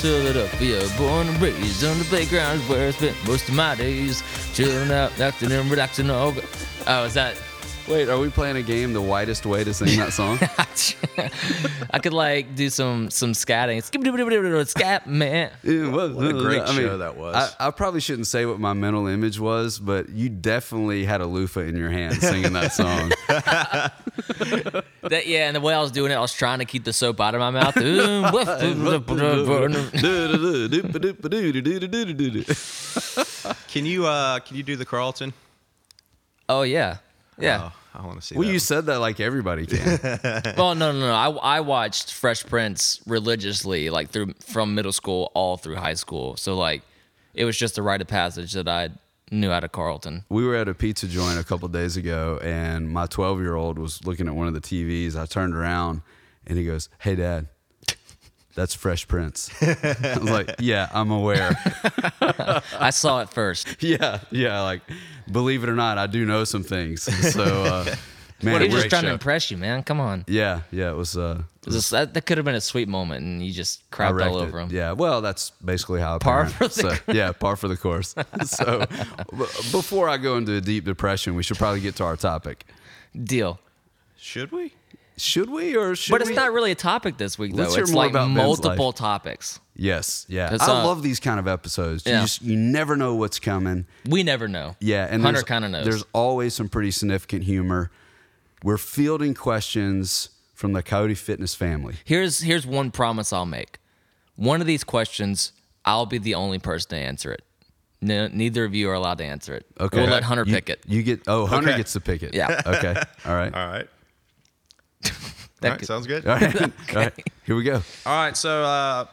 Philadelphia. Born and raised on the playgrounds where I spent most of my days. Chilling out, acting and relaxing all. Oh, is that. Wait, are we playing a game? The widest way to sing that song? I could like do some some scatting. Scat man. Yeah, what, What a great show that was. I, I probably shouldn't say what my mental image was, but you definitely had a loofah in your hand singing that song. That, yeah, and the way I was doing it, I was trying to keep the soap out of my mouth. Can you uh can you do the Carlton? oh yeah, yeah. Oh, I want to see well, that. you said that like everybody can. Well, no, no, no. I I watched Fresh Prince religiously, like through from middle school all through high school. So like, it was just a rite of passage that I knew out of Carlton. we were at a pizza joint a couple days ago, and my 12 year old was looking at one of the TVs. I turned around, and he goes, "Hey, Dad." That's Fresh Prince. I was like, yeah, I'm aware. I saw it first. yeah, yeah. Like, believe it or not, I do know some things. So, uh, man, What He a was we're- just trying to impress you, man. Come on. yeah, yeah. It was. Uh, It was- that, that could have been a sweet moment, and you just I crapped wrecked all it. over him. Yeah, well, that's basically how I Par parent. for the so, Yeah, par for the course. so, b- before I go into a deep depression, we should probably get to our topic. Deal. Should we? Should we or should But we? it's not really a topic this week, though. Let's hear it's more like about Ben's multiple life. topics. Yes, yeah. It's, I uh, love these kind of episodes. You Yeah. just you never know what's coming. We never know. Yeah, and Hunter kind of knows. There's always some pretty significant humor. We're fielding questions from the Coyote Fitness family. Here's here's one promise I'll make. One of these questions, I'll be the only person to answer it. No, neither of you are allowed to answer it. Okay, We'll let Hunter You- pick it. You get oh Hunter Okay. gets to pick it. Yeah. Okay. All right. All right. That All right, could- sounds good. All right. All right. Here we go. All right, so uh,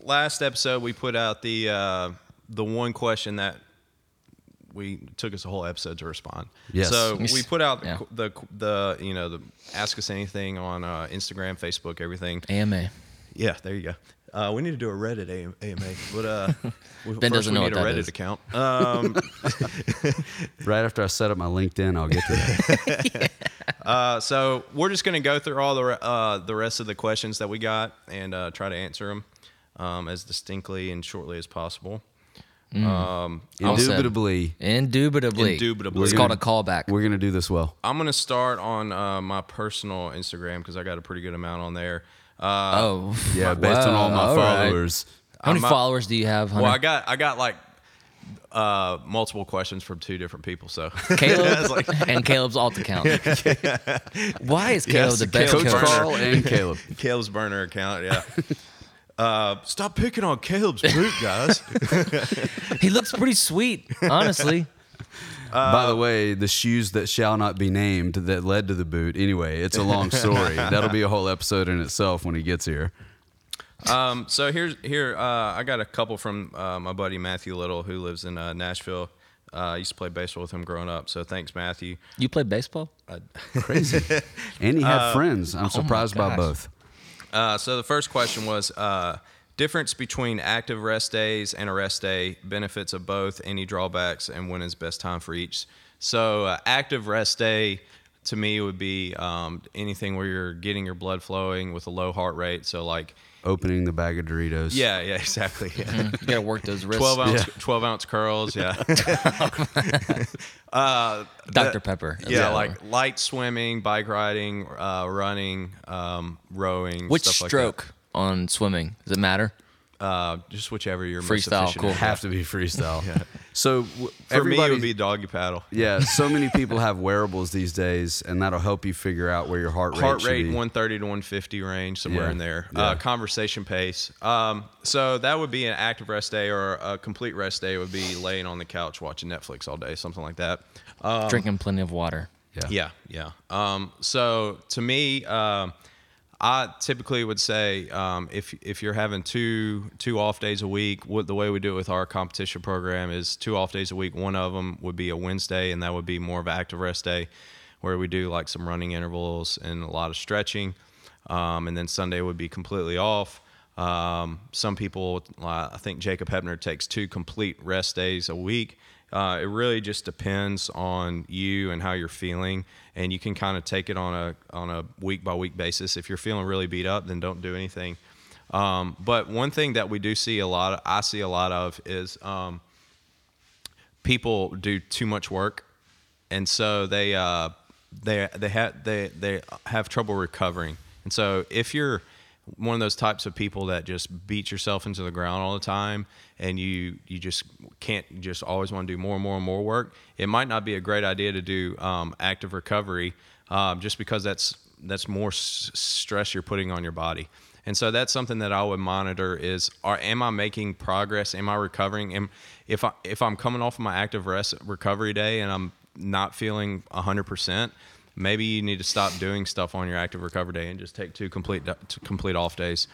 last episode we put out the uh, the one question that we took us a whole episode to respond. Yes. So we put out Yeah. the, the the you know the ask us anything on uh, Instagram, Facebook, everything. AMA. Yeah, there you go. Uh, we need to do a Reddit AMA, but uh, we, Ben first doesn't we know need what a that Reddit is. account. Um, Right after I set up my LinkedIn, I'll get to that. uh, so we're just gonna go through all the re- uh, the rest of the questions that we got and uh, try to answer them um, as distinctly and shortly as possible. Um, Well said. Indubitably, Indubitably. Indubitably. It's called a callback. we're gonna do this well. I'm gonna start on uh, my personal Instagram because I got a pretty good amount on there. Uh, oh. Yeah, based on all my Wow, all right. followers. How many I'm followers do you have, Hunter? well, I got I got like uh, multiple questions from two different people. So Caleb and Caleb's alt account. Why is Caleb Yes, the best Caleb Coach. Carl and Caleb. Caleb's burner account, yeah. Uh, stop picking on Caleb's boot, guys. He looks pretty sweet, honestly. By the way, the shoes that shall not be named that led to the boot. Anyway, it's a long story. That'll be a whole episode in itself when he gets here. Um, so here's here uh, I got a couple from uh, my buddy Matthew Little who lives in uh, Nashville. Uh, I used to play baseball with him growing up, so thanks, Matthew. You played baseball? Crazy. and he had friends. I'm oh surprised by both. Uh, so the first question was uh, difference between active rest days and a rest day, benefits of both, any drawbacks, and when is best time for each. So uh, active rest day to me would be um, anything where you're getting your blood flowing with a low heart rate. So like Opening the bag of Doritos. yeah, yeah, exactly. Yeah. You gotta work those wrists. 12 ounce, Yeah. 12 ounce curls. Yeah. Dr. Pepper. Yeah, Yeah. like light swimming, bike riding, uh, running, um, rowing. Which stuff like stroke on swimming? Does it matter? Uh, just whichever you're Freestyle, efficient cool. at. Have to be freestyle. So w- For me, it would be doggy paddle. Yeah, so many people have wearables these days, and that'll help you figure out where your heart rate is. Heart should rate 130 to 150 range, somewhere Yeah, in there. yeah. Uh, conversation pace. Um, so that would be an active rest day, or a complete rest day would be laying on the couch watching Netflix all day, something like that. Um, Drinking plenty of water. Yeah, yeah. Um, so to me, um, I typically would say um, if if you're having two two off days a week, what the way we do it with our competition program is two off days a week. One of them would be a Wednesday, and that would be more of an active rest day, where we do like some running intervals and a lot of stretching. Um, and then Sunday would be completely off. Um, some people, I think Jacob Heppner takes two complete rest days a week. Uh, it really just depends on you and how you're feeling, and you can kind of take it on a on a week by week basis. If you're feeling really beat up, then don't do anything. Um, but one thing that we do see a lot, of, I see a lot of, is um, people do too much work, and so they uh, they they have they they have trouble recovering. And so if you're one of those types of people that just beat yourself into the ground all the time and you you just can't just always want to do more and more and more work. It might not be a great idea to do um, active recovery um, just because that's that's more s- stress you're putting on your body. And so that's something that I would monitor is are am I making progress? Am I recovering? Am, if I if I'm coming off of my active rest recovery day and I'm not feeling 100% maybe you need to stop doing stuff on your active recovery day and just take two complete two complete off days.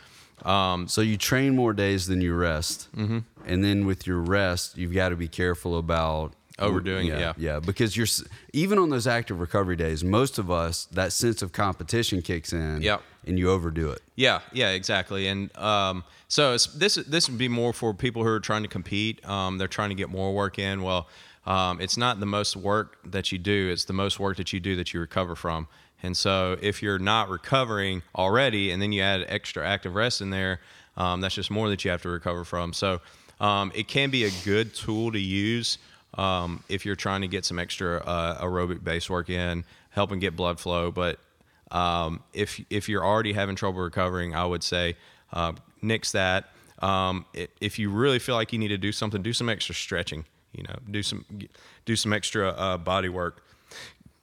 Um, So you train more days than you rest, mm-hmm. and then with your rest, you've got to be careful about Overdoing it, yeah, yeah. yeah, because you're even on those active recovery days. Most of us, that sense of competition kicks in, Yep. and you overdo it. Yeah, yeah, exactly. And um, so it's, this this would be more for people who are trying to compete. Um, they're trying to get more work in. Well, um, it's not the most work that you do; it's the most work that you do that you recover from. And so, if you're not recovering already, and then you add extra active rest in there, um, that's just more that you have to recover from. So, um, it can be a good tool to use um, if you're trying to get some extra uh, aerobic base work in, helping get blood flow. But um, if if you're already having trouble recovering, I would say uh, nix that. Um, i if you really feel like you need to do something, do some extra stretching. You know, do some do some extra uh, body work,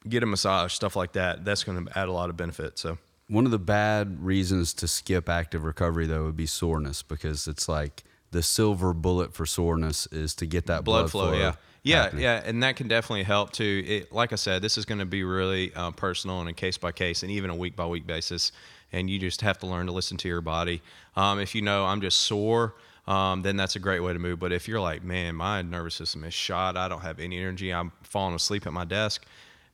get a massage, stuff like that. That's going to add a lot of benefit. So One of the bad reasons to skip active recovery though would be soreness because it's like the silver bullet for soreness is to get that blood, blood, flow, yeah. Yeah, happening. yeah, and that can definitely help too. It, like I said, this is going to be really uh, personal and a case by case, and even a week by week basis. And you just have to learn to listen to your body. Um, if you know I'm just sore, um, then that's a great way to move. But if you're like, man, my nervous system is shot, I don't have any energy, I'm falling asleep at my desk,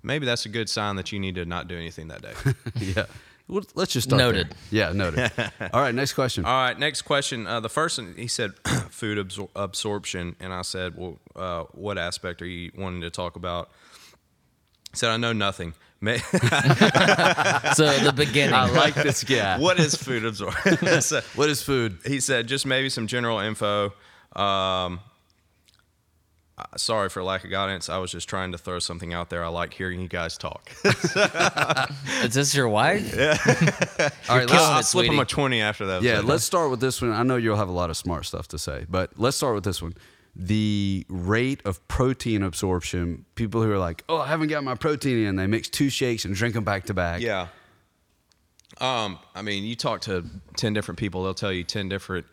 maybe that's a good sign that you need to not do anything that day. yeah. Well, let's just start Noted. there. Yeah, noted. All right, next question. All right, next question. Uh, the first one, he said food absor- absorption, and I said, well, uh, what aspect are you wanting to talk about? He said, I know nothing. May- So the beginning. I like this guy. what is food absorption? So What is food? he said, just maybe some general info. Um, sorry for lack of guidance. I was just trying to throw something out there. I like hearing you guys talk. Is this your wife? Yeah. All right, I'll, let's, I'll it, slip him a 20 after that. yeah, So- let's start with this one. I know you'll have a lot of smart stuff to say, but let's start with this one. The rate of protein absorption, people who are like, oh, I haven't got my protein in, they mix two shakes and drink them back to back. Yeah. Um, I mean, you talk to 10 different people, they'll tell you 10 different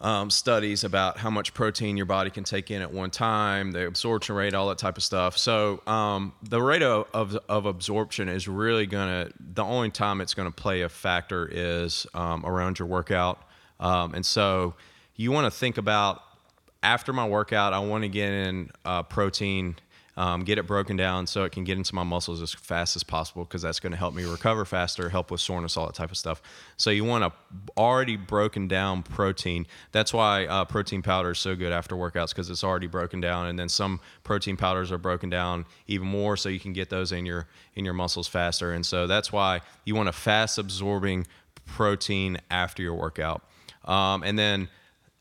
um, studies about how much protein your body can take in at one time, the absorption rate, all that type of stuff. So, um, the rate of, of, of absorption is really going to, the only time it's going to play a factor is um, around your workout. Um, and so, you want to think about after my workout, I want to get in uh, protein, um, get it broken down so it can get into my muscles as fast as possible because that's going to help me recover faster, help with soreness, all that type of stuff. So you want a already broken down protein. That's why uh, protein powder is so good after workouts because it's already broken down. And then some protein powders are broken down even more, so you can get those in your in your muscles faster. And so that's why you want a fast absorbing protein after your workout. Um, and then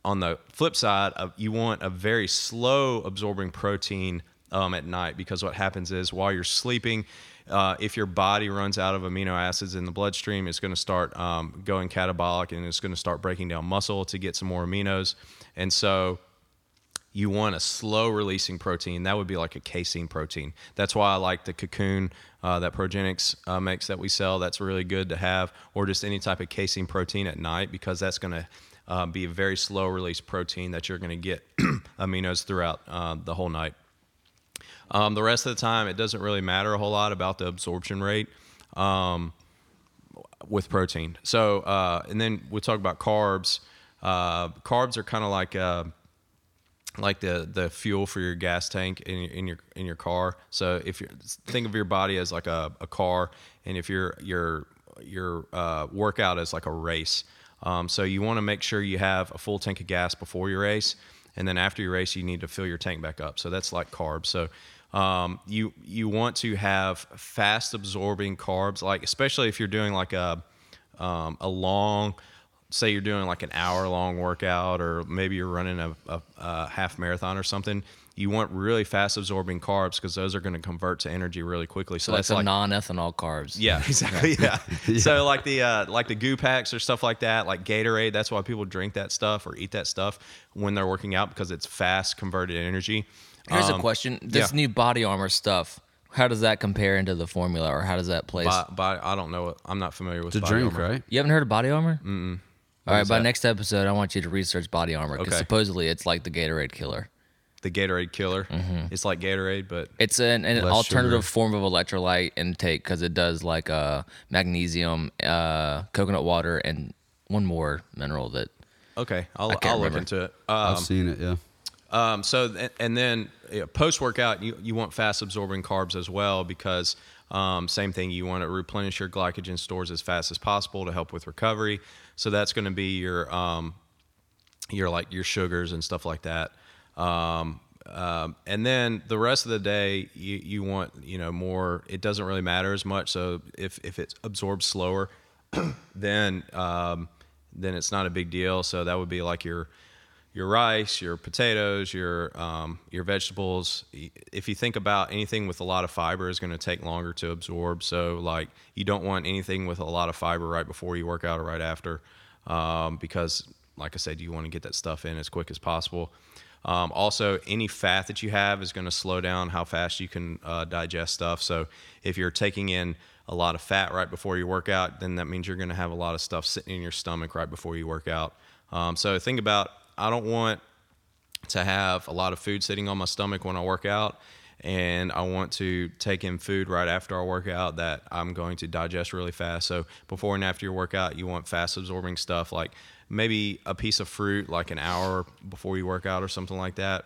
on the flip side, uh, you want a very slow absorbing protein um, at night because what happens is while you're sleeping, uh, if your body runs out of amino acids in the bloodstream, it's going to start um, going catabolic and it's going to start breaking down muscle to get some more aminos. And so you want a slow releasing protein. That would be like a casein protein. That's why I like the cocoon uh, that Progenex uh, makes that we sell. That's really good to have, or just any type of casein protein at night because that's going to uh, be a very slow release protein that you're going to get aminos throughout uh, the whole night. Um, the rest of the time, it doesn't really matter a whole lot about the absorption rate um, with protein. So, uh, and then we'll talk about carbs. Uh, carbs are kind of like uh, like the the fuel for your gas tank in your in your in your car. So if you think of your body as like a, a car, and if your your your uh, workout is like a race, um, so you want to make sure you have a full tank of gas before your race, and then after your race you need to fill your tank back up. So that's like carbs. So um, you you want to have fast absorbing carbs, like especially if you're doing like a um, a long say you're doing like an hour long workout, or maybe you're running a, a, a half marathon or something. You want really fast absorbing carbs because those are going to convert to energy really quickly. So like that's the like non-ethanol carbs. yeah, exactly. Yeah. So like the uh, like the goo packs or stuff like that, like Gatorade. That's why people drink that stuff or eat that stuff when they're working out because it's fast converted energy. Here's a Um, question: This yeah. new body armor stuff, how does that compare into the formula, or how does that place? By, by, I don't know. I'm not familiar with It's a body drink, armor. right? You haven't heard of body armor? Mm-mm. All right, is by that? next episode, I want you to research body armor because Okay. supposedly it's like the Gatorade killer. The Gatorade killer. Mm-hmm. It's like Gatorade, but It's an, an Less alternative sugar. form of electrolyte intake because it does like uh, magnesium, uh, coconut water, and one more mineral that okay. I'll, can't I'll look into it. I've Um, seen it. Yeah. Um, so th- and then post workout, you you want fast absorbing carbs as well because um, same thing. You want to replenish your glycogen stores as fast as possible to help with recovery. So that's going to be your um, your like your sugars and stuff like that. Um, um, and then the rest of the day, you, you want you know more. It doesn't really matter as much. So if if it absorbs slower, then um, then it's not a big deal. So that would be like your your rice, your potatoes, your um, your vegetables. If you think about anything with a lot of fiber is going to take longer to absorb. So like you don't want anything with a lot of fiber right before you work out or right after, um, because like I said, you want to get that stuff in as quick as possible. Um, also, any fat that you have is going to slow down how fast you can uh, digest stuff. So, if you're taking in a lot of fat right before you work out, then that means you're going to have a lot of stuff sitting in your stomach right before you work out. Um, so, think about I don't want to have a lot of food sitting on my stomach when I work out. And I want to take in food right after I work out that I'm going to digest really fast. So before and after your workout, you want fast absorbing stuff like maybe a piece of fruit like an hour before you work out or something like that.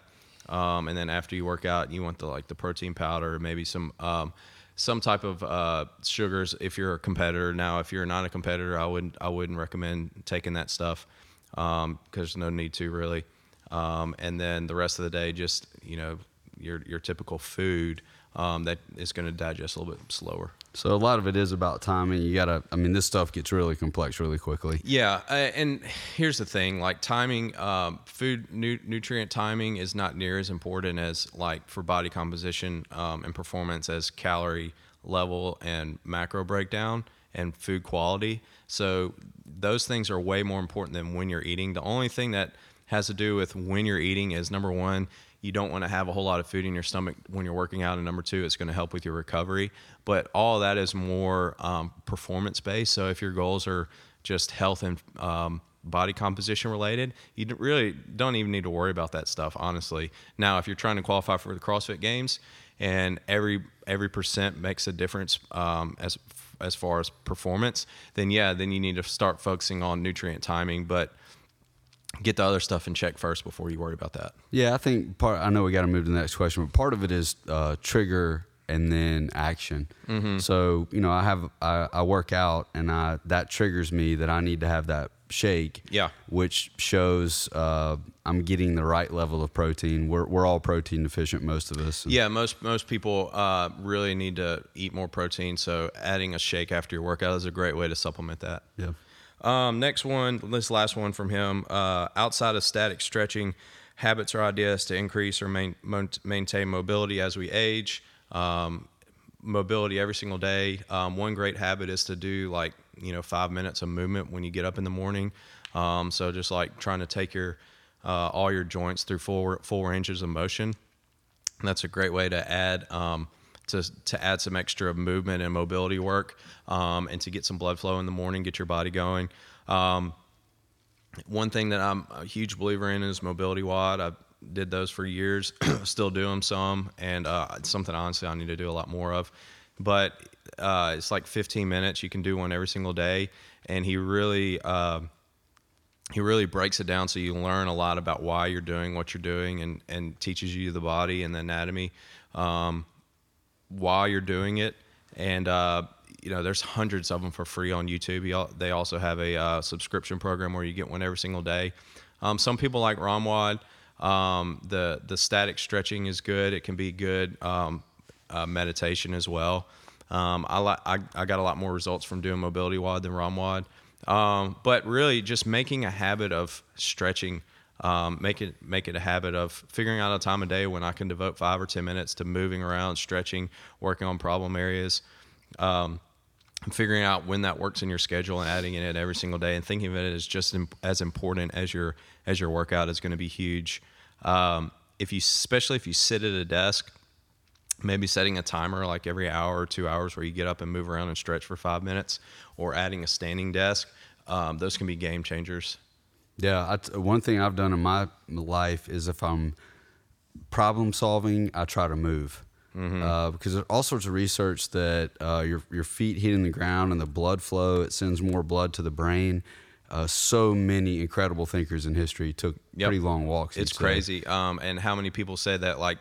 Um, and then after you work out, you want the like the protein powder, maybe some um, some type of uh, sugars if you're a competitor. Now, if you're not a competitor, I wouldn't I wouldn't recommend taking that stuff because there's no need to really. Um, and then the rest of the day, just you know your your typical food um, that is going to digest a little bit slower. So a lot of it is about timing. You gotta. I mean, this stuff gets really complex really quickly. Yeah, uh, and here's the thing: like timing, um, food nu- nutrient timing is not near as important as like for body composition um, and performance as calorie level and macro breakdown and food quality. So those things are way more important than when you're eating. The only thing that has to do with when you're eating is number one, you don't want to have a whole lot of food in your stomach when you're working out, and number two, it's going to help with your recovery. But all that is more um, performance based. So if your goals are just health and um, body composition related, you really don't even need to worry about that stuff, honestly. Now, if you're trying to qualify for the CrossFit Games, and every every percent makes a difference um, as as far as performance, then yeah, then you need to start focusing on nutrient timing, but get the other stuff in check first before you worry about that. Yeah, I think part. I know we got to move to the next question, but part of it is uh, trigger and then action. Mm-hmm. So you know, I have I, I work out and I that triggers me that I need to have that shake. Yeah. which shows uh, I'm getting the right level of protein. We're we're all protein deficient, most of us. Yeah, most most people uh, really need to eat more protein, so adding a shake after your workout is a great way to supplement that. yeah. Um, next one, this last one from him. Uh, outside of static stretching, habits or ideas to increase or main, maintain mobility as we age. Um, mobility every single day. Um, one great habit is to do like you know five minutes of movement when you get up in the morning. Um, so just like trying to take your uh, all your joints through full full ranges of motion. That's a great way to add um, to to add some extra movement and mobility work, um, and to get some blood flow in the morning, get your body going. Um, one thing that I'm a huge believer in is MobilityWOD. I did those for years, still do them some, and uh, it's something honestly I need to do a lot more of. But uh, it's like 15 minutes. You can do one every single day, and he really. Uh, he really breaks it down so you learn a lot about why you're doing what you're doing and, and teaches you the body and the anatomy um, while you're doing it. And, uh, you know, there's hundreds of them for free on YouTube. They also have a uh, subscription program where you get one every single day. Um, some people like ROMWOD. Um, the, the static stretching is good. It can be good um, uh, meditation as well. Um, I, li- I, I got a lot more results from doing MobilityWOD than ROMWOD. Um, but really, just making a habit of stretching, um, make it make it a habit of figuring out a time of day when I can devote five or ten minutes to moving around, stretching, working on problem areas. Um, figuring out when that works in your schedule and adding it in every single day and thinking of it as just as important as your as your workout is going to be huge. Um, if you especially if you sit at a desk, maybe setting a timer like every hour or two hours where you get up and move around and stretch for five minutes, or adding a standing desk, um, those can be game changers. Yeah, I t- one thing I've done in my life is if I'm problem solving, I try to move. Uh, because there's all sorts of research that uh, your your feet hitting the ground and the blood flow it sends more blood to the brain. Uh, so many incredible thinkers in history took Yep. pretty long walks. It's crazy. Um, and how many people say that like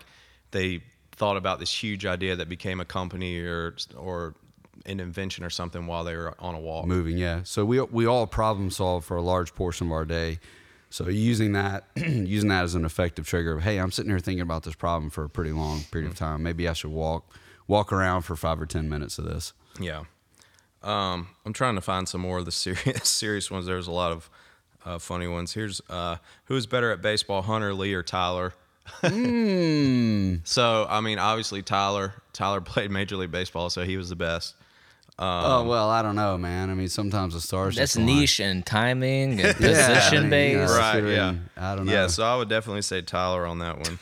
they thought about this huge idea that became a company or or an invention or something while they were on a walk. moving yeah so we we all problem solve for a large portion of our day so using that using that as an effective trigger of hey i'm sitting here thinking about this problem for a pretty long period of time maybe i should walk walk around for five or ten minutes of this Yeah. Um, I'm trying to find some more of the serious serious ones. There's a lot of uh, funny ones. Here's uh, who is better at baseball, Hunter Lee or Tyler? So I mean, obviously Tyler. Tyler played Major League Baseball, so he was the best. Oh well i don't know man i mean sometimes the stars That's just niche and timing and Yeah, I position mean, based. yeah. Right? Yeah. I don't know. Yeah. So I would definitely say Tyler on that one.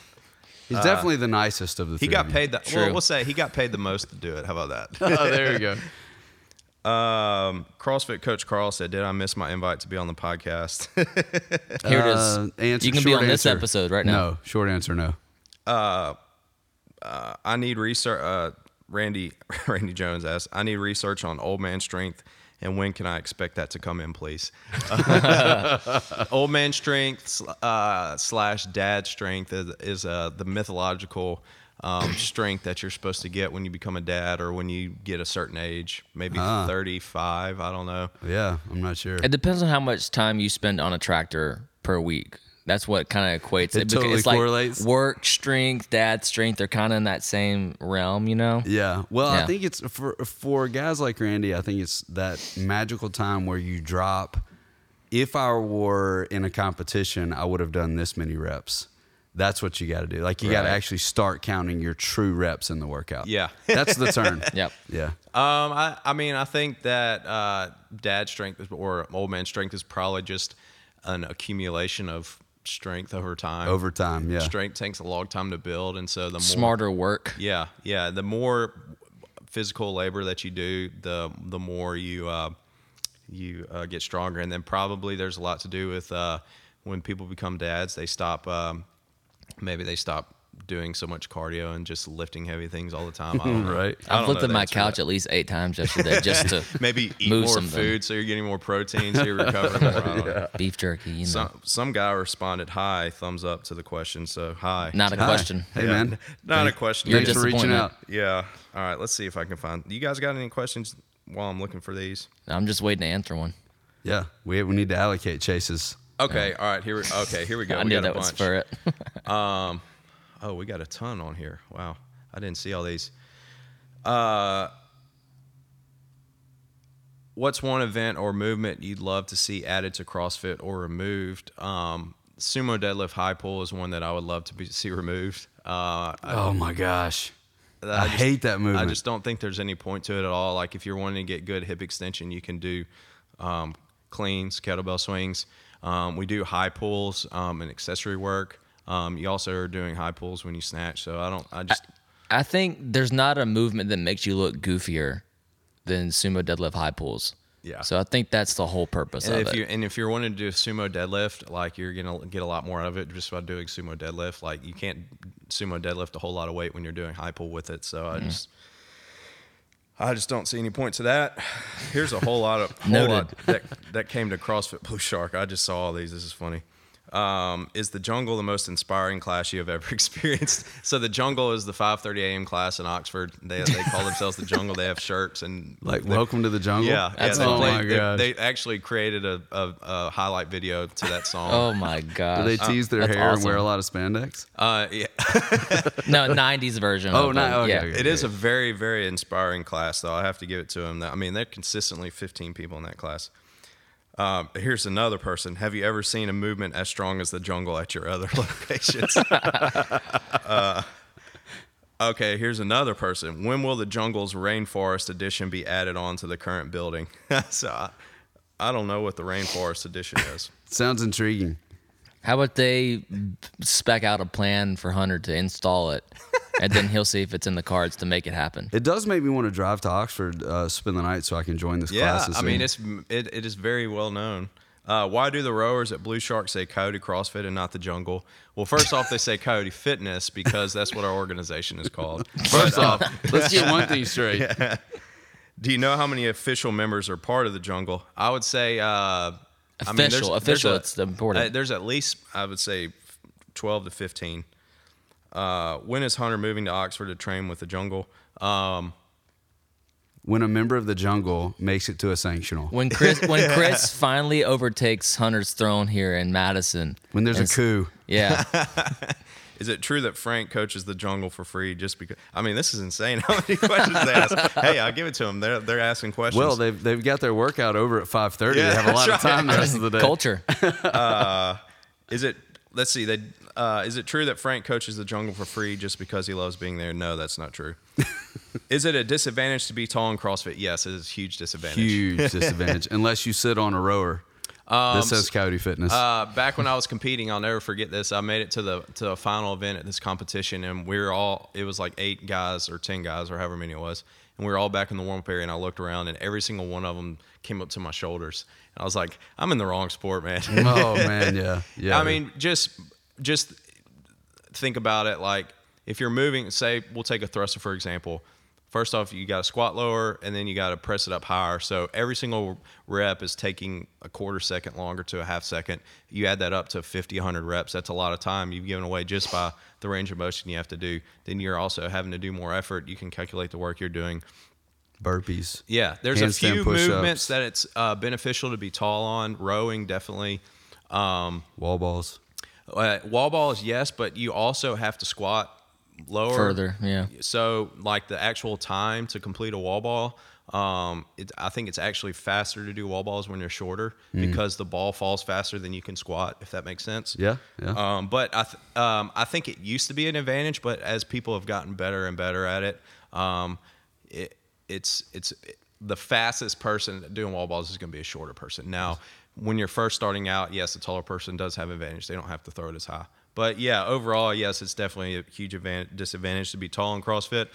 he's definitely the nicest of the He three got paid the. True. Well, we'll say he got paid the most to do it. How about that? oh there you go Um, CrossFit coach Carl said, "Did I miss my invite to be on the podcast?" Here it is. Uh, answer, you can be short on this episode right now. no short answer no I need research. Uh, Randy Randy Jones asked, "I need research on old man strength, and when can I expect that to come in, please?" old man strength uh, slash dad strength is, is uh, the mythological um, strength that you're supposed to get when you become a dad or when you get a certain age, maybe Ah. 35. I don't know. yeah i'm not sure It depends on how much time you spend on a tractor per week. That's what kind of equates It because totally it's like correlates. work strength, dad strength. They're kind of in that same realm, you know. Yeah. Well, I think it's for for guys like Randy. I think it's that magical time where you drop. If I were in a competition, I would have done this many reps. That's what you got to do. Like you got to actually start counting your true reps in the workout. Yeah. That's the turn. Yep. Yeah. Um, I, I mean, I think that uh, dad strength or old man strength is probably just an accumulation of strength over time. Over time. Yeah. Strength takes a long time to build, and so the more Smarter work. Yeah, yeah. The more physical labor that you do, the the more you uh, you uh, get stronger, and then probably there's a lot to do with uh, when people become dads, they stop. Um, maybe they stop doing so much cardio and just lifting heavy things all the time. I don't know. Right. I I've don't lifted the my couch that. at least eight times yesterday just to Maybe eat move more something. food so you're getting more protein, so you're recovering more. I beef jerky. You know, Some some guy responded, "Hi, thumbs up to the question." So hi. not a Hi. question. Hey Yeah. man. Not a question. You're Thanks for reaching out. Yeah. All right. Let's see if I can find. You guys got any questions while I'm looking for these? I'm just waiting to answer one. Yeah. We we need to allocate chases. Okay. All right. Here. We, okay. Here we go. I we knew got that a bunch. was for it. Um, Oh, we got a ton on here. Wow. I didn't see all these. Uh, what's one event or movement you'd love to see added to CrossFit or removed? Um, sumo deadlift high pull is one that I would love to be, see removed. Uh, I, Oh my gosh. I, just- hate that movement. I just don't think there's any point to it at all. Like if you're wanting to get good hip extension, you can do um, cleans, kettlebell swings. Um, we do high pulls um, and accessory work. Um, you also are doing high pulls when you snatch. So I don't. I just. I think there's not a movement that makes you look goofier than sumo deadlift high pulls. Yeah. So I think that's the whole purpose and of if it. you and if you're wanting to do a sumo deadlift, like you're gonna get a lot more out of it just by doing sumo deadlift. Like you can't sumo deadlift a whole lot of weight when you're doing high pull with it. So Mm-hmm. I just. I just don't see any point to that. Here's a whole lot of whole Noted. lot that that came to CrossFit Blue Shark. I just saw all these. This is funny. Um, is the jungle the most inspiring class you have ever experienced? So the jungle is the 5:30 a.m. class in Oxford. They they call themselves the jungle. They have shirts and like they- welcome to the jungle. yeah, That's yeah. They, oh played- my they- gosh. they actually created a, a, a highlight video to that song. oh my god. Do they tease their That's hair and wear a lot of spandex? Uh, yeah, no, '90s version. Oh, of ni- it. okay, yeah. okay. it is a very very inspiring class though. I have to give it to them. I mean, they're consistently 15 people in that class. Um, here's another person. Have you ever seen a movement as strong as the jungle at your other locations? uh, okay, here's another person. When will the jungle's rainforest edition be added on to the current building? so I, I don't know what the rainforest edition is. Sounds intriguing. How about they spec out a plan for Hunter to install it, and then he'll see if it's in the cards to make it happen. It does make me want to drive to Oxford, uh, spend the night, so I can join this Yeah, class. this I mean it's it, it is very well known. Uh, why do the rowers at Blue Shark say Coyote CrossFit and not the Jungle? Well, first off, they say Coyote Fitness because that's what our organization is called. First off, let's get one thing straight. Do you know how many official members are part of the Jungle? I would say uh, I mean, there's- Official, there's official, a- it's important. uh, there's at least I would say twelve to fifteen. Uh, when is Hunter moving to Oxford to train with the Jungle? Um, When a member of the jungle makes it to a sanctional, When Chris when Chris finally overtakes Hunter's throne here in Madison, when there's a coup, yeah, Is it true that Frank coaches the jungle for free just because? I mean, this is insane. How many questions they ask? Hey, I'll give it to them. They're they're asking questions. well, they've they've got their workout over at five thirty. Yeah, they have a lot that's of time the rest of the day. culture. is it? Let's see. They uh, is it true that Frank coaches the jungle for free just because he loves being there? No, that's not true. is it a disadvantage to be tall in CrossFit? Yes, it is a huge disadvantage. Huge disadvantage unless you sit on a rower. this says Coyote Fitness. Uh, back when I was competing, I'll never forget this. I made it to the to a final event at this competition, and we were all. It was like eight guys or ten guys or however many it was, and we were all back in the warm up area. And I looked around, and every single one of them came up to my shoulders, and I was like, "I'm in the wrong sport, man." oh man, yeah, yeah. I mean, just just think about it. Like if you're moving, say we'll take a thruster for example. First off, you got to squat lower, and then you got to press it up higher. So every single rep is taking a quarter second longer to a half second. You add that up to 50, 100 reps. That's a lot of time you've given away just by the range of motion you have to do. Then you're also having to do more effort. You can calculate the work you're doing. burpees. Yeah, there's a few push-ups. movements that it's uh, beneficial to be tall on. Rowing definitely. Um, Wall balls. Uh, wall is yes, but you also have to squat lower Further, yeah. So, like the actual time to complete a wall ball, um, it, I think it's actually faster to do wall balls when you're shorter because the ball falls faster than you can squat. If that makes sense. Yeah, yeah. Um, but I, th- um, I think it used to be an advantage, but as people have gotten better and better at it, um, it it's it's the fastest person doing wall balls is going to be a shorter person. Now, when you're first starting out, yes, the taller person does have advantage. They don't have to throw it as high. But yeah, overall, yes, it's definitely a huge advantage, disadvantage to be tall in CrossFit.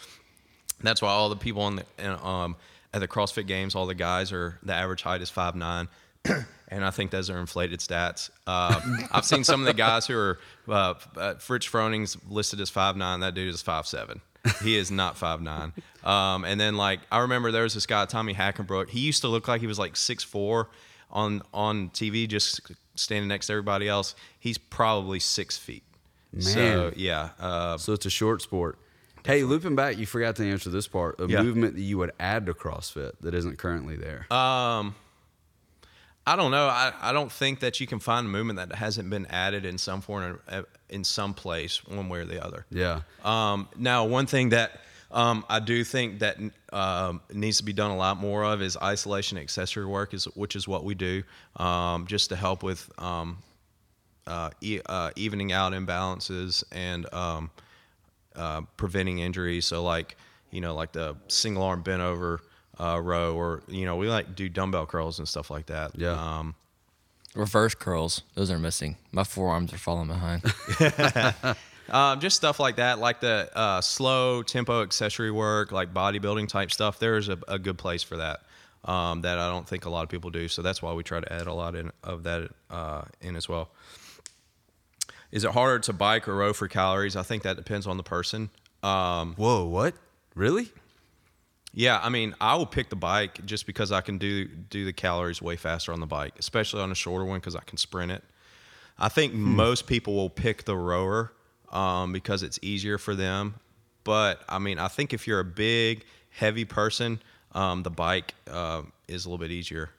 That's why all the people on the in, um, at the CrossFit Games, all the guys are the average height is five nine, and I think those are inflated stats. Uh, I've seen some of the guys who are uh, uh, Rich Froning's listed as five nine. That dude is five seven. He is not five nine. Um, and then like I remember there was this guy Tommy Hackenbruck. He used to look like he was like six four on on TV, just standing next to everybody else. He's probably six feet. So Man. yeah, uh, So it's a short sport. Hey, looping back, you forgot to answer this part. A Yeah. movement that you would add to CrossFit that isn't currently there. Um, I don't know. I, I don't think that you can find a movement that hasn't been added in some form uh, in some place, one way or the other. yeah. Um, now, one thing that um, I do think that um, needs to be done a lot more of is isolation accessory work, is which is what we do, um, just to help with um, uh, e- uh, evening out imbalances and um, uh, preventing injuries. So, like you know, like the single arm bent over uh, row, or you know, we like do dumbbell curls and stuff like that. Yeah. Um, Reverse curls, those are missing. My forearms are falling behind. Um, just stuff like that, like the uh, slow tempo accessory work, like bodybuilding type stuff. There's a, a good place for that um, that I don't think a lot of people do. So that's why we try to add a lot in, of that uh, in as well. Is it harder to bike or row for calories? I think that depends on the person. Um, Whoa, what? Really? yeah, I mean, I will pick the bike just because I can do do the calories way faster on the bike, especially on a shorter one because I can sprint it. I think most people will pick the rower um, because it's easier for them. But I mean, I think if you're a big, heavy person, um, the bike uh, is a little bit easier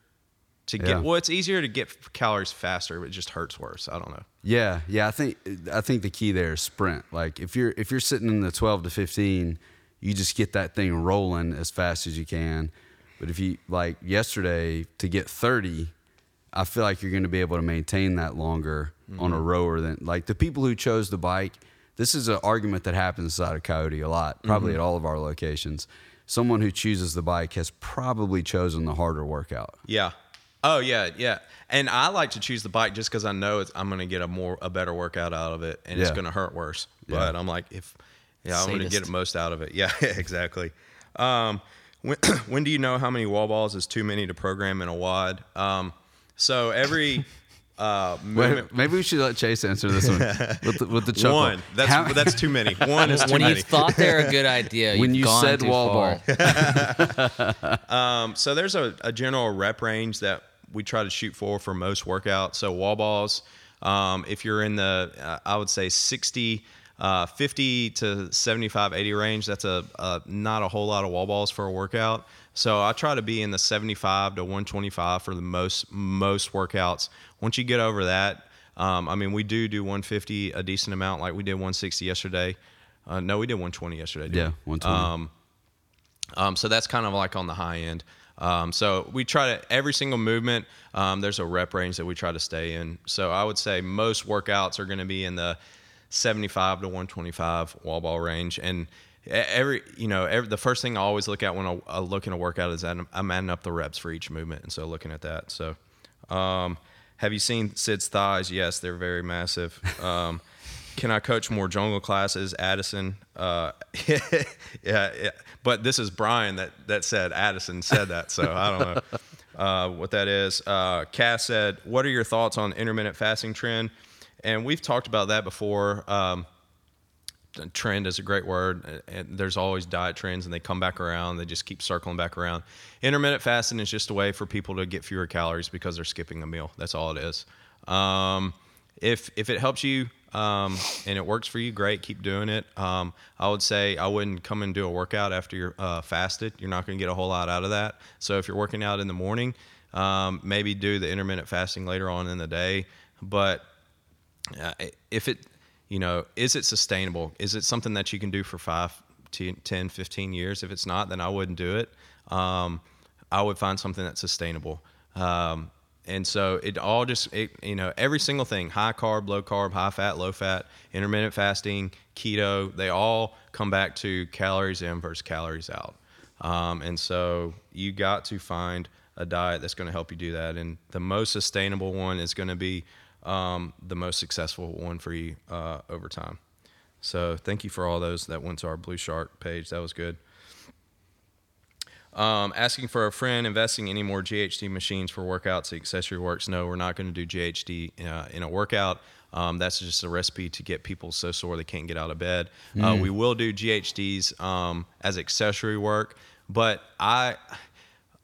to get. Yeah. Well, it's easier to get calories faster, but it just hurts worse. I don't know. Yeah, yeah. I think I think the key there is sprint. Like if you're if you're sitting in the twelve to fifteen, you just get that thing rolling as fast as you can. But if you like yesterday to get thirty, I feel like you're going to be able to maintain that longer on a rower than like the people who chose the bike. This is an argument that happens inside of Coyote a lot, probably at all of our locations. Someone who chooses the bike has probably chosen the harder workout. Yeah. Oh yeah, yeah. And I like to choose the bike just because I know it's, I'm going to get a more a better workout out of it, and it's going to hurt worse. Yeah. But I'm like, if yeah, I'm going to get the most out of it. Yeah, exactly. Um, when when do you know how many wall balls is too many to program in a WOD? Um, so every uh, movement. Wait, maybe we should let Chase answer this one with the, with the chuckle. One. That's How- that's too many. One is too when many. you thought they're a good idea, when you've you gone said too wall far. ball. Um, so there's a, a general rep range that we try to shoot for for most workouts. So wall balls, um, if you're in the, uh, I would say 60, uh, 50 to 75, 80 range, that's a, a not a whole lot of wall balls for a workout. So I try to be in the 75 to 125 for the most most workouts. Once you get over that, um, I mean, we do do 150 a decent amount, like we did 160 yesterday. Uh, no, we did 120 yesterday. Yeah, we? 120. Um, um, so that's kind of like on the high end. Um, so we try to every single movement. Um, there's a rep range that we try to stay in. So I would say most workouts are going to be in the 75 to 125 wall ball range. And every you know every, the first thing I always look at when I, look in a workout is that I'm, I'm adding up the reps for each movement. And so looking at that. So um, have you seen Sid's thighs? Yes, they're very massive. Um, can I coach more jungle classes? Addison. Uh, yeah, yeah. But this is Brian that, that said Addison said that. So I don't know uh, what that is. Uh, Cass said, What are your thoughts on intermittent fasting trend? And we've talked about that before. Um, trend is a great word and there's always diet trends and they come back around they just keep circling back around. Intermittent fasting is just a way for people to get fewer calories because they're skipping a meal. That's all it is. Um, if if it helps you um, and it works for you great keep doing it. Um, i would say i wouldn't come and do a workout after you're uh, fasted. You're not going to get a whole lot out of that. So if you're working out in the morning um, maybe do the intermittent fasting later on in the day. But uh, if it you know is it sustainable? Is it something that you can do for 5 10 10, 15 years? If it's not then i wouldn't do it. Um, i would find something that's sustainable. Um, and so it all just it, you know every single thing high carb low carb high fat low fat intermittent fasting keto they all come back to calories in versus calories out. Um, and so you got to find a diet that's going to help you do that. And the most sustainable one is going to be um, the most successful one for you uh, over time. So thank you for all those that went to our Blue Shark page. That was good. Um, asking for a friend, investing any more GHD machines for workouts, accessory works. No, we're not going to do GHD uh, in a workout. Um, that's just a recipe to get people so sore they can't get out of bed. Uh, we will do GHDs um, as accessory work, but I.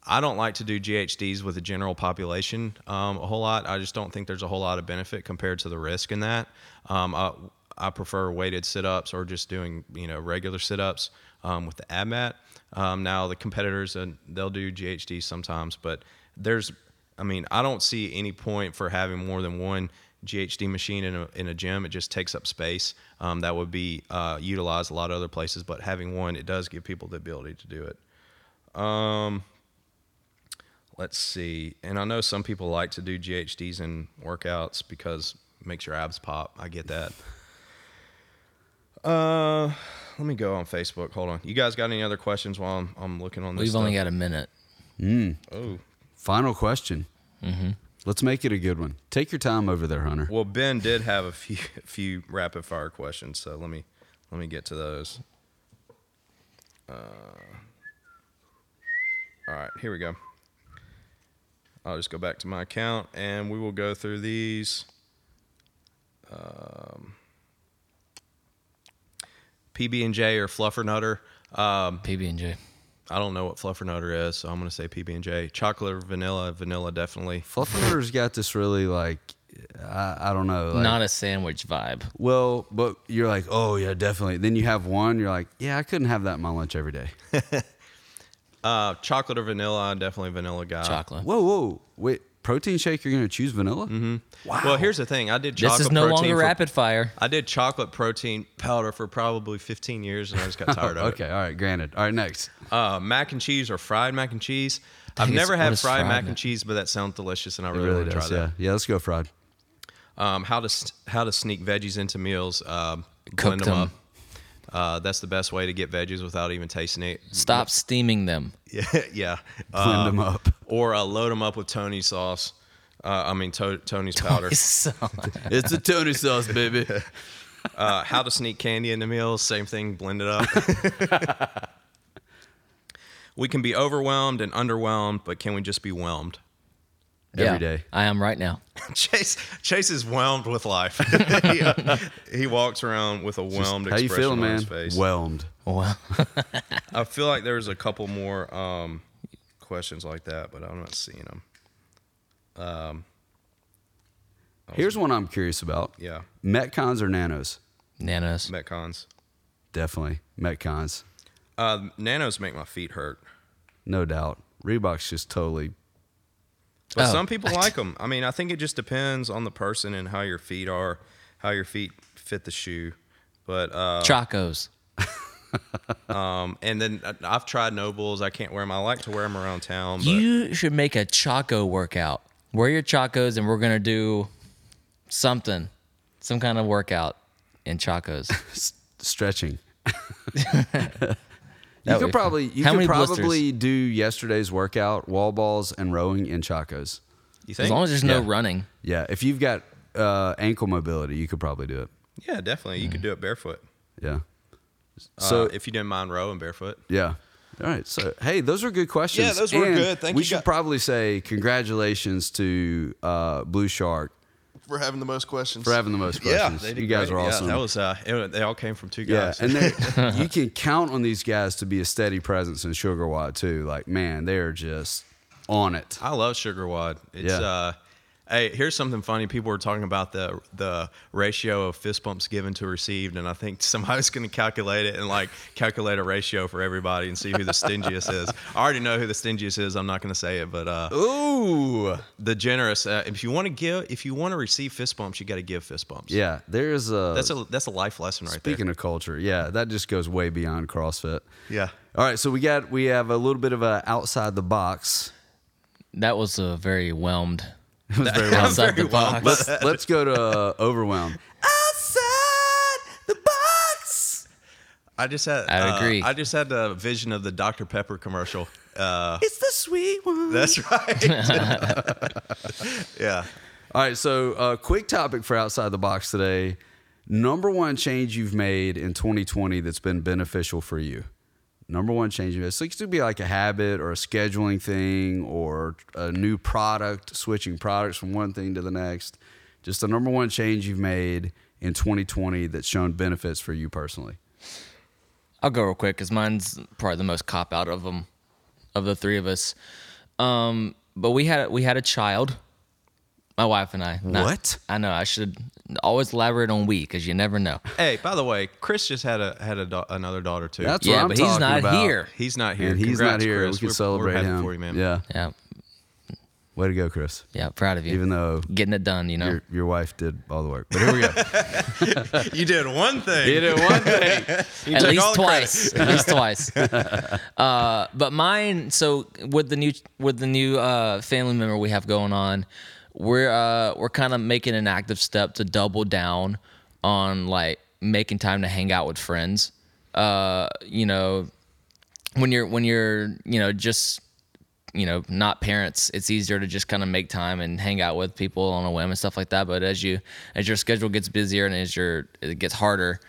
I don't like to do GHDs with the general population um, a whole lot. I just don't think there's a whole lot of benefit compared to the risk in that. Um, I, I prefer weighted sit-ups or just doing you know regular sit-ups um, with the ab mat. Um, now the competitors and they'll do GHDs sometimes, but there's I mean I don't see any point for having more than one GHD machine in a, in a gym. It just takes up space um, that would be uh, utilized a lot of other places. But having one, it does give people the ability to do it. Um, let's see. And I know some people like to do GHDs in workouts because it makes your abs pop. I get that. Uh, let me go on Facebook. Hold on. You guys got any other questions while I'm, I'm looking on this? We've only got a minute. Oh, Final question. Let's make it a good one. Take your time over there, Hunter. well, Ben did have a few a few rapid fire questions, so let me let me get to those. Uh, all right, here we go. I'll just go back to my account and we will go through these. Um, PB and J or Fluffernutter. Um, PB and J. I don't know what Fluffernutter is, so I'm gonna say PB and J. Chocolate or vanilla? Vanilla definitely. Fluffer's got this really like, I, I don't know. Like, Not a sandwich vibe. well, but you're like, oh yeah, definitely. Then you have one, you're like, yeah, I couldn't have that in my lunch every day. Uh, chocolate or vanilla? I'm definitely vanilla guy. Chocolate. Whoa, whoa, wait, protein shake? You're gonna choose vanilla? Mm-hmm. Wow. Well, here's the thing. I did chocolate This is no protein longer for- rapid fire. I did chocolate protein powder for probably 15 years, and I just got tired of it. okay, all right, granted. All right, next. Uh, mac and cheese or fried mac and cheese. I've never had fried fried mac mac? and cheese, but that sounds delicious, and I really, really want to try does. Yeah. Yeah. Let's go fried. Um, how to how to sneak veggies into meals? Um, Cook blend them them. Up. Uh, that's the best way to get veggies without even tasting it. Stop steaming them. Yeah, yeah. Blend Uh, them up. or uh, load them up with Tony sauce. Uh, I mean to- Tony's powder. It's a Tony sauce, baby. Uh, how to sneak candy into meals? Same thing. Blend it up. we can be overwhelmed and underwhelmed, but can we just be whelmed? Every yeah, day. I am right now. Chase Chase is whelmed with life. he, uh, he walks around with a whelmed How you expression feeling, on man? his face. Whelmed. Well, I feel like there's a couple more um, questions like that, but I'm not seeing them. Here's one I'm curious about. Yeah, Metcons or nanos? nanos. Metcons. Definitely Metcons. Uh, nanos make my feet hurt, No doubt. Reebok's just totally. But Oh. some people like them. I mean, I think it just depends on the person and how your feet are, how your feet fit the shoe. But uh, Chacos. um, and then uh, I've tried NOBULLs. I can't wear them. I like to wear them around town. But You should make a Chaco workout. Wear your Chacos and we're going to do something, some kind of workout in Chacos. s- stretching. you That would could probably fun. you How could many probably do yesterday's workout, wall balls and rowing in chacos. you think? As long as there's no running. Yeah, if you've got uh, ankle mobility, you could probably do it. yeah, definitely. You could do it barefoot. Yeah. So So if you didn't mind rowing barefoot. yeah. All right. So hey, those are good questions. Yeah, those were And good. Thank we you, We should guys. probably say congratulations to uh, Blue Shark For having the most questions. for having the most Yeah, questions. they you guys great. are awesome. Yeah, that was uh, it, they all came from two guys. Yeah, guys. and they- you can count on these guys to be a steady presence in SugarWOD too. Like, man, they are just on it. I love SugarWOD. It's Yeah. uh hey, here's something funny. People were talking about the the ratio of fist bumps given to received, and I think somebody's gonna calculate it and like calculate a ratio for everybody and see who the stingiest is. I already know who the stingiest is. I'm not gonna say it, but uh Ooh, the generous uh, if you want to give if you want to receive fist bumps, you gotta give fist bumps. yeah. There's a That's a that's a life lesson right there. speaking of culture. Yeah, that just goes way beyond CrossFit. Yeah. All right, so we got we have a little bit of a outside the box. That was a very whelmed. It was very well. Outside the Very well. box. let's let's go to uh, overwhelm. Outside the box. I just had I uh, agree. I just had the vision of the Dr. Pepper commercial. Uh, It's the sweet one. that's right. yeah. All right, so uh, quick topic for outside the box today. Number one change you've made in 2020 that's been beneficial for you. Number one change you made. So it could be like a habit or a scheduling thing or a new product, switching products from one thing to the next. Just the number one change you've made in 2020 that's shown benefits for you personally. I'll go real quick because mine's probably the most cop out of them, of the three of us. Um, but we had we had a child, my wife and I. Not- What? I know I should always elaborate on we because you never know. Hey, by the way, Chris just had a had a da- another daughter too. That's yeah, what I'm but he's talking not about. here. he's not here. And he's Congrats, not here. Chris. We can We're- celebrate we're happy him. for you, man. Yeah. Yeah, Way to go, Chris. yeah, proud of you. Even though Getting it done, you know. your, your wife did all the work. But here we go. you did one thing. He did one thing. You At took all least the twice. At least twice. Uh, but mine. So with the new with the new uh, family member we have going on, we're uh, we're kind of making an active step to double down on like making time to hang out with friends. Uh, you know, when you're when you're you know just you know not parents it's easier to just kind of make time and hang out with people on a whim and stuff like that but as you as your schedule gets busier and as your it gets harder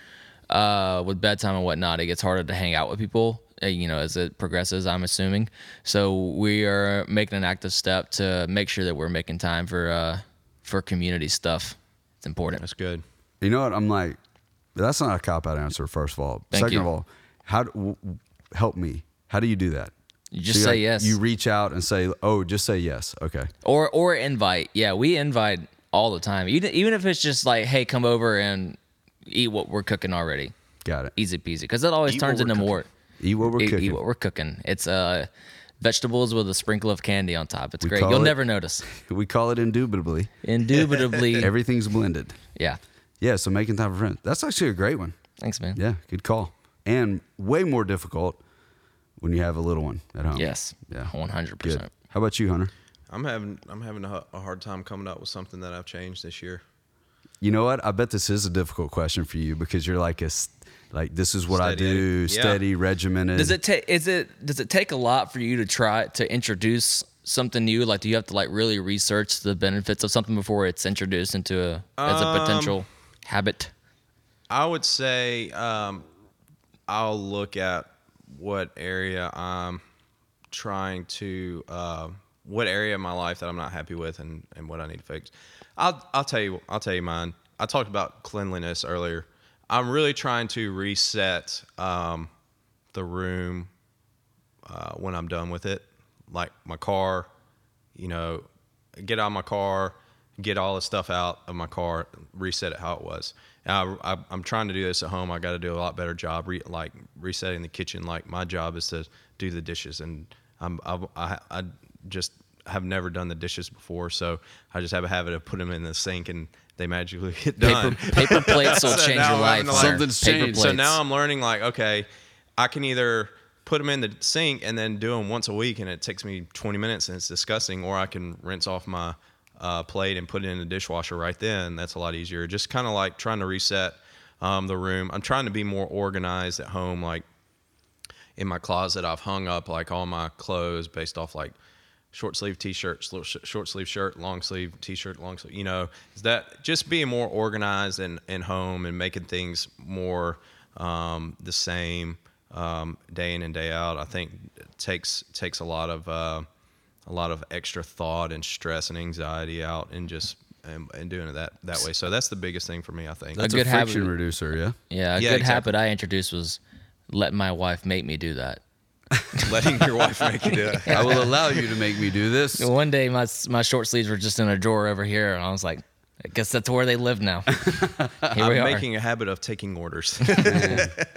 uh with bedtime and whatnot it gets harder to hang out with people you know as it progresses i'm assuming so we are making an active step to make sure that we're making time for uh for community stuff it's important That's good. You know what? I'm like, that's not a cop out answer. First of all, Thank second you. of all, how do, w- w- help me? How do you do that? you just So say like, yes You reach out and say, "Oh, just say yes." Okay. or or invite. Yeah, we invite all the time. Even even if it's just like, hey, come over and eat what we're cooking already. Got it. Easy peasy. Because it always Eat turns what we're into more. Eat what we're eat, cooking. eat what we're cooking. It's uh vegetables with a sprinkle of candy on top. It's We great. You'll it- never notice. we call it indubitably. Indubitably. Everything's blended. yeah. Yeah. So making time for friends. That's actually a great one. Thanks, man. Yeah. Good call. And way more difficult when you have a little one at home. Yes. Yeah. One hundred percent. How about you, Hunter? I'm having I'm having a, a hard time coming up with something that I've changed this year. You know what? I bet this is a difficult question for you because you're like a s- like this is what I do, Eddie. Yeah. steady, regimented. Does it take? Is it? Does it take a lot for you to try to introduce something new? Like, do you have to like really research the benefits of something before it's introduced into a as a potential habit? I would say um, I'll look at what area I'm trying to, uh, what area of my life that I'm not happy with, and, and what I need to fix. I'll I'll tell you I'll tell you mine. I talked about cleanliness earlier. I'm really trying to reset um, the room uh, when I'm done with it, like my car. You know, get out of my car, get all the stuff out of my car, reset it how it was. And I, I'm trying to do this at home. I got to do a lot better job, re, like resetting the kitchen. Like my job is to do the dishes, and I'm I, I, I just have never done the dishes before, so I just have a habit of putting them in the sink and they magically get done. Paper, paper plates will So change your life. having to, Hunter. like- Something's Paper changed. So now I'm learning like, okay, I can either put them in the sink and then do them once a week, and it takes me 20 minutes and it's disgusting, or I can rinse off my uh, plate and put it in the dishwasher right then. That's a lot easier. Just kind of like trying to reset um, the room. I'm trying to be more organized at home. Like in my closet, I've hung up like all my clothes based off like short sleeve t-shirt, sl- sh- short sleeve shirt, long sleeve t-shirt, long sleeve. You know, is that just being more organized and in home and making things more um, the same um, day in and day out. I think takes takes a lot of uh, a lot of extra thought and stress and anxiety out and just and, and doing it that that way. So that's the biggest thing for me. I think. That's A a, good habit- friction reducer, yeah. yeah, a Yeah, good exactly. habit I introduced was letting my wife make me do that. letting your wife make you do it. I will allow you to make me do this. One day, my my short sleeves were just in a drawer over here, and I was like, I guess that's where they live now. Here I'm we are. making a habit of taking orders.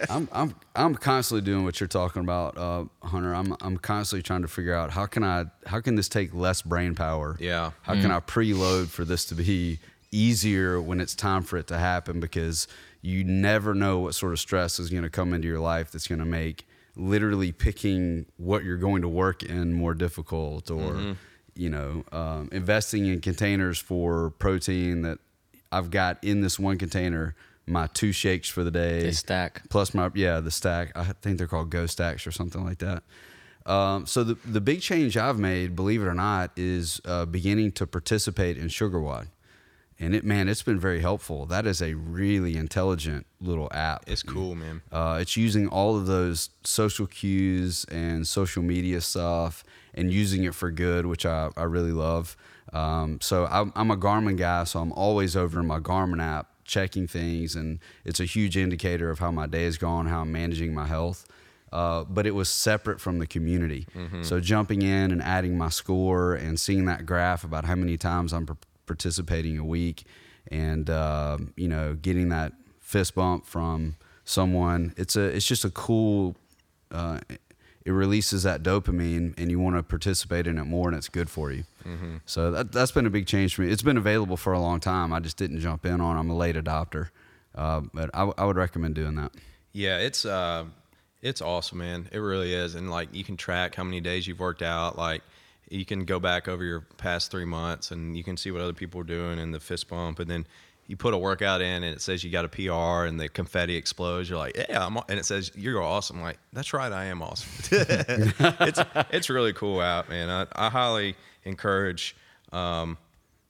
I'm I'm I'm constantly doing what you're talking about, uh, Hunter. I'm I'm constantly trying to figure out how can I how can this take less brain power? Yeah. How can I preload for this to be easier when it's time for it to happen? Because you never know what sort of stress is going to come into your life that's going to make literally picking what you're going to work in more difficult, or you know, um, investing in containers for protein that I've got in this one container. My two shakes for the day They stack. plus my yeah the stack i think they're called go stacks or something like that um, so the, the big change i've made believe it or not is uh, beginning to participate in SugarWOD and it man it's been very helpful that is a really intelligent little app It's cool, man. uh, it's using all of those social cues and social media stuff and using it for good, which I, I really love. Um, so I'm, I'm a Garmin guy, so I'm always over in my Garmin app checking things, and it's a huge indicator of how my day is going, how I'm managing my health. Uh, but it was separate from the community. So jumping in and adding my score and seeing that graph about how many times I'm par- participating a week, and uh, you know getting that fist bump from someone. It's a it's just a cool. Uh, it releases that dopamine, and you want to participate in it more, and it's good for you. So that that's been a big change for me. It's been available for a long time. I just didn't jump in on. it. I'm a late adopter, uh, but I, w- I would recommend doing that. Yeah, it's uh, it's awesome, man. It really is, and like you can track how many days you've worked out. Like you can go back over your past three months, and you can see what other people are doing and the fist bump, and then you put a workout in, and it says you got a PR, and the confetti explodes. You're like, yeah, I'm, and it says you're awesome. Like that's right, I am awesome. it's it's really cool out, man. I, I highly encourage. Um,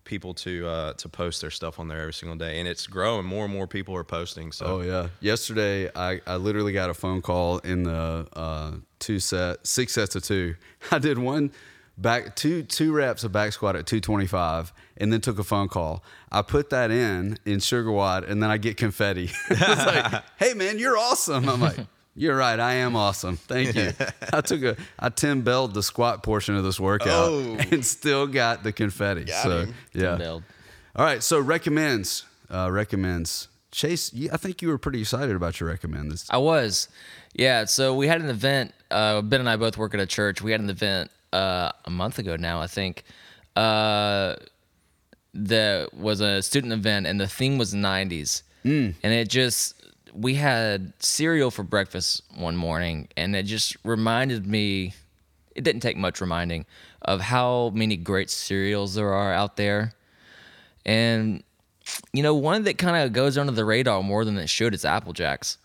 people to uh, to post their stuff on there every single day, and it's growing. More and more people are posting. So Oh yeah. Yesterday, I, I literally got a phone call in the uh, two set six sets of two. I did one back two two reps of back squat at two twenty five, and then took a phone call. I put that in in SugarWOD, and then I get confetti. it's like, hey man, you're awesome. I'm like. You're right. I am awesome. Thank you. I took a I Tim Belled the squat portion of this workout Oh. and still got the confetti. so him. yeah. Build. All right, so recommends. Uh, recommends. Chase, I think you were pretty excited about your recommend. This, I was. Yeah, so we had an event. Uh, ben and I both work at a church. We had an event uh, a month ago now, I think. Uh, that was a student event, and the theme was 90s. And it just, we had cereal for breakfast one morning, and it just reminded me. It didn't take much reminding of how many great cereals there are out there, and you know one that kind of goes under the radar more than it should is Apple Jacks.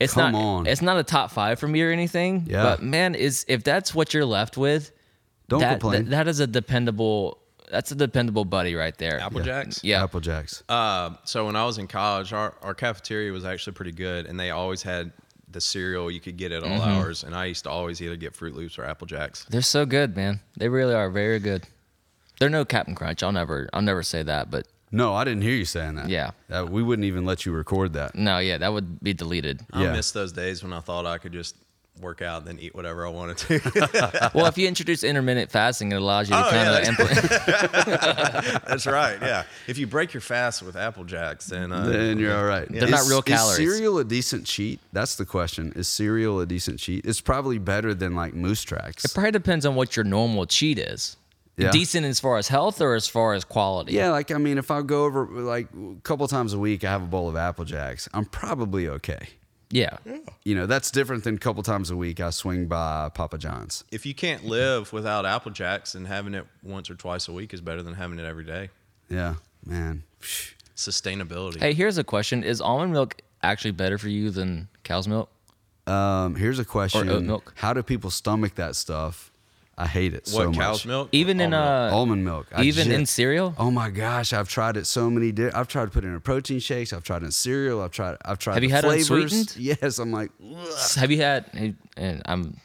It's Come not. on. It's not a top five for me or anything. Yeah. But man, is if that's what you're left with, Don't that, complain. that- that is a dependable. That's a dependable buddy right there. Apple Jacks. Yeah. Apple Jacks. Uh, so when I was in college, our, our cafeteria was actually pretty good, and they always had the cereal you could get at all Mm-hmm. hours. And I used to always either get Froot Loops or Apple Jacks. They're so good, man. They really are very good. They're no Captain Crunch. I'll never, I'll never say that. But No, I didn't hear you saying that. Yeah. Uh, we wouldn't even let you record that. no, yeah, that would be deleted. I Yeah. miss those days when I thought I could just work out and then eat whatever I wanted to. well, if you introduce intermittent fasting, it allows you to Oh, kind yeah, of implement. That's right. Yeah. If you break your fast with Apple Jacks, then uh, Then you're all right. They're not real calories. Is cereal a decent cheat? That's the question. Is cereal a decent cheat? It's probably better than like Moose Tracks. It probably depends on what your normal cheat is. Yeah. Decent as far as health or as far as quality. Yeah, like I mean, if I go over like a couple times a week, I have a bowl of Apple Jacks. I'm probably okay. Yeah. You know, that's different than a couple times a week I swing by Papa John's. if you can't live without Apple Jacks, then having it once or twice a week is better than having it every day. Yeah, man. Sustainability. Hey, here's a question: Is almond milk actually better for you than cow's milk? Um, here's a question: Or oat milk. How do people stomach that stuff? I hate it so what much. cow's milk? Even in Almond milk. uh, Almond milk. I even in cereal. Oh my gosh, I've tried it so many. Di- I've tried to put it in protein shakes. I've tried it in cereal. I've tried. I've tried. Have you had it flavors. unsweetened? Yes, I'm like. Have you had? And I'm,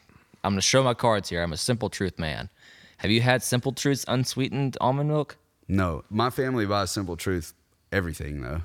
I'm gonna show my cards here. I'm a simple truth man. Have you had Simple Truth's unsweetened almond milk? No, my family buys Simple Truth everything though.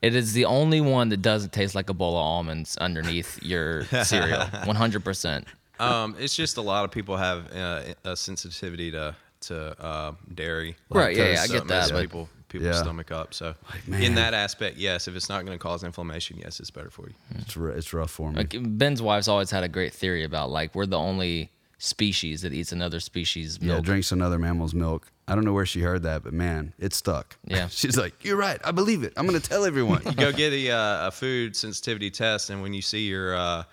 It is the only one that doesn't taste like a bowl of almonds underneath your cereal. 100%. Um, it's just a lot of people have uh, a sensitivity to to uh, dairy. Right, yeah, yeah, I get that, but- people people Yeah. stomach up. So man. in that aspect, yes. If it's not going to cause inflammation, yes, it's better for you. It's r- it's rough for me. Like Ben's wife's always had a great theory about like we're the only species that eats another species yeah, milk. drinks another mammal's milk. I don't know where she heard that, but man, it stuck. Yeah. she's like, "You're right. I believe it. I'm gonna tell everyone." You go get a, uh, a food sensitivity test, and when you see your uh,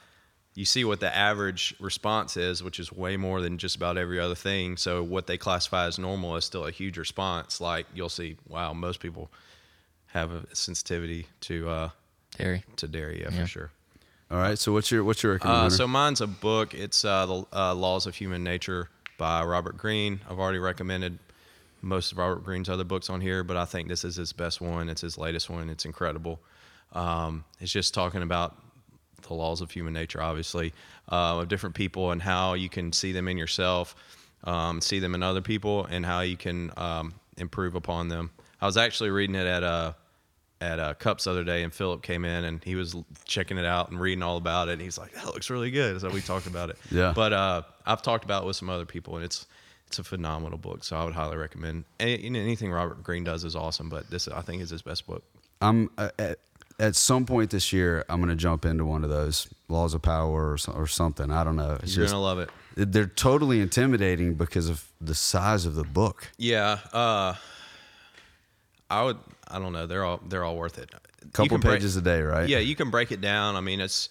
you see what the average response is, which is way more than just about every other thing. So what they classify as normal is still a huge response. Like you'll see, wow, most people have a sensitivity to uh, Dairy. to dairy, yeah, Yeah. for sure. All right. So what's your what's your Uh, so mine's a book. It's uh, the uh, Laws of Human Nature by Robert Greene. I've already recommended most of Robert Greene's other books on here, but I think this is his best one. It's his latest one. It's incredible. Um, it's just talking about the laws of human nature, obviously, uh, of different people and how you can see them in yourself, um, see them in other people, and how you can um, improve upon them. I was actually reading it at a at uh, Cups the other day, and Philip came in and he was checking it out and reading all about it. And he's like, "That looks really good." So we talked about it. Yeah. But uh, I've talked about it with some other people, and it's it's a phenomenal book. So I would highly recommend. Any, anything Robert Greene does is awesome, but this I think is his best book. I'm uh, at, some point this year. I'm gonna jump into one of those laws of power or, or something. I don't know. It's You're just gonna love it. they're totally intimidating because of the size of the book. Yeah. Uh, I would. I don't know. They're all they're all worth it. Couple break- pages a day, right? Yeah, you can break it down. I mean, it's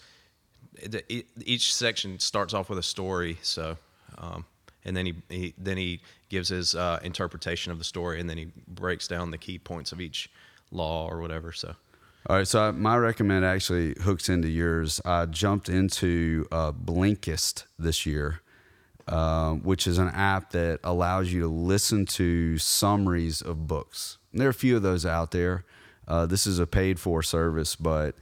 it, it, each section starts off with a story. So, um, and then he, he then he gives his uh, interpretation of the story, and then he breaks down the key points of each law or whatever. So, All right, so my recommend actually hooks into yours. I jumped into uh, Blinkist this year, uh, which is an app that allows you to listen to summaries of books. And there are a few of those out there. Uh, this is a paid for service, but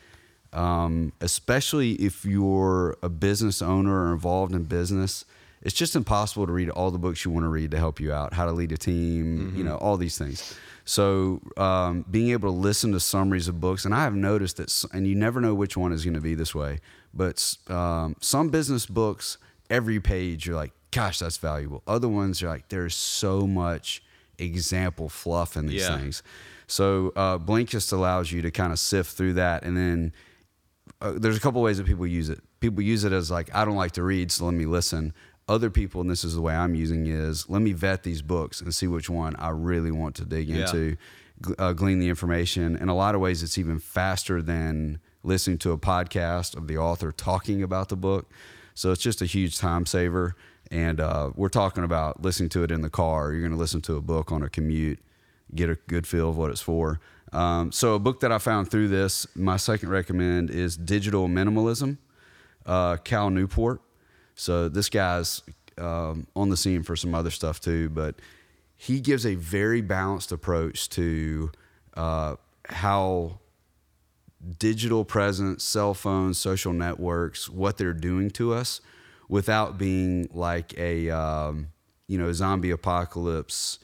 um, especially if you're a business owner or involved in business, it's just impossible to read all the books you want to read to help you out, how to lead a team, you know, all these things. So um, being able to listen to summaries of books, and I have noticed that, and you never know which one is going to be this way, but um, some business books, every page you're like, gosh, that's valuable. Other ones you're like, there's so much example fluff in these Yeah. things. So uh, Blinkist allows you to kind of sift through that, and then uh, there's a couple ways that people use it. People use it as like, I don't like to read, so let me listen. Other people, and this is the way I'm using, is let me vet these books and see which one I really want to dig Yeah. into, uh, glean the information. In a lot of ways, it's even faster than listening to a podcast of the author talking about the book. So it's just a huge time saver. And uh, we're talking about listening to it in the car. You're going to listen to a book on a commute, get a good feel of what it's for. Um, so a book that I found through this, my second recommend is Digital Minimalism, uh, Cal Newport. So this guy's um, on the scene for some other stuff too, but he gives a very balanced approach to uh, how digital presence, cell phones, social networks, what they're doing to us, without being like a um, you know zombie apocalypse,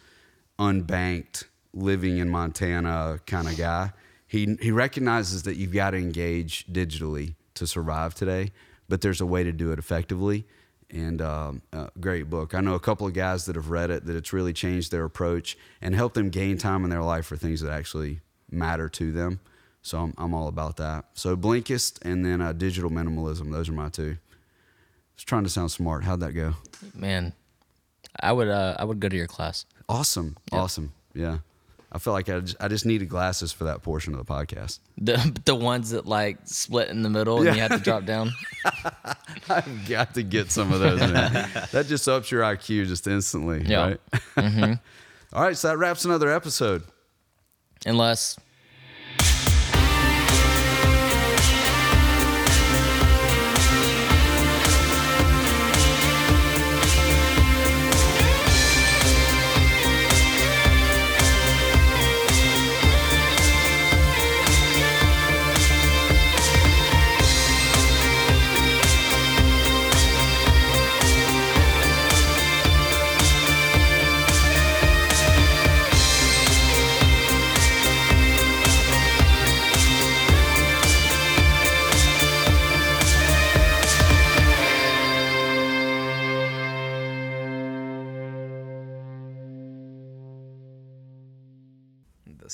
unbanked, living in Montana kind of guy. He he recognizes that you've got to engage digitally to survive today, but there's a way to do it effectively. And um, uh, great book. I know a couple of guys that have read it that it's really changed their approach and helped them gain time in their life for things that actually matter to them. So I'm, I'm all about that. So Blinkist and then uh, digital minimalism. Those are my two. I was trying to sound smart. How'd that go? Man, I would uh, I would go to your class. Awesome. Awesome. Yeah. I feel like I just, I just needed glasses for that portion of the podcast. The the ones that like split in the middle and you have to drop down. I've got to get some of those, man. that just ups your IQ just instantly. Yeah. Right? Mm-hmm. All right. So that wraps another episode. Unless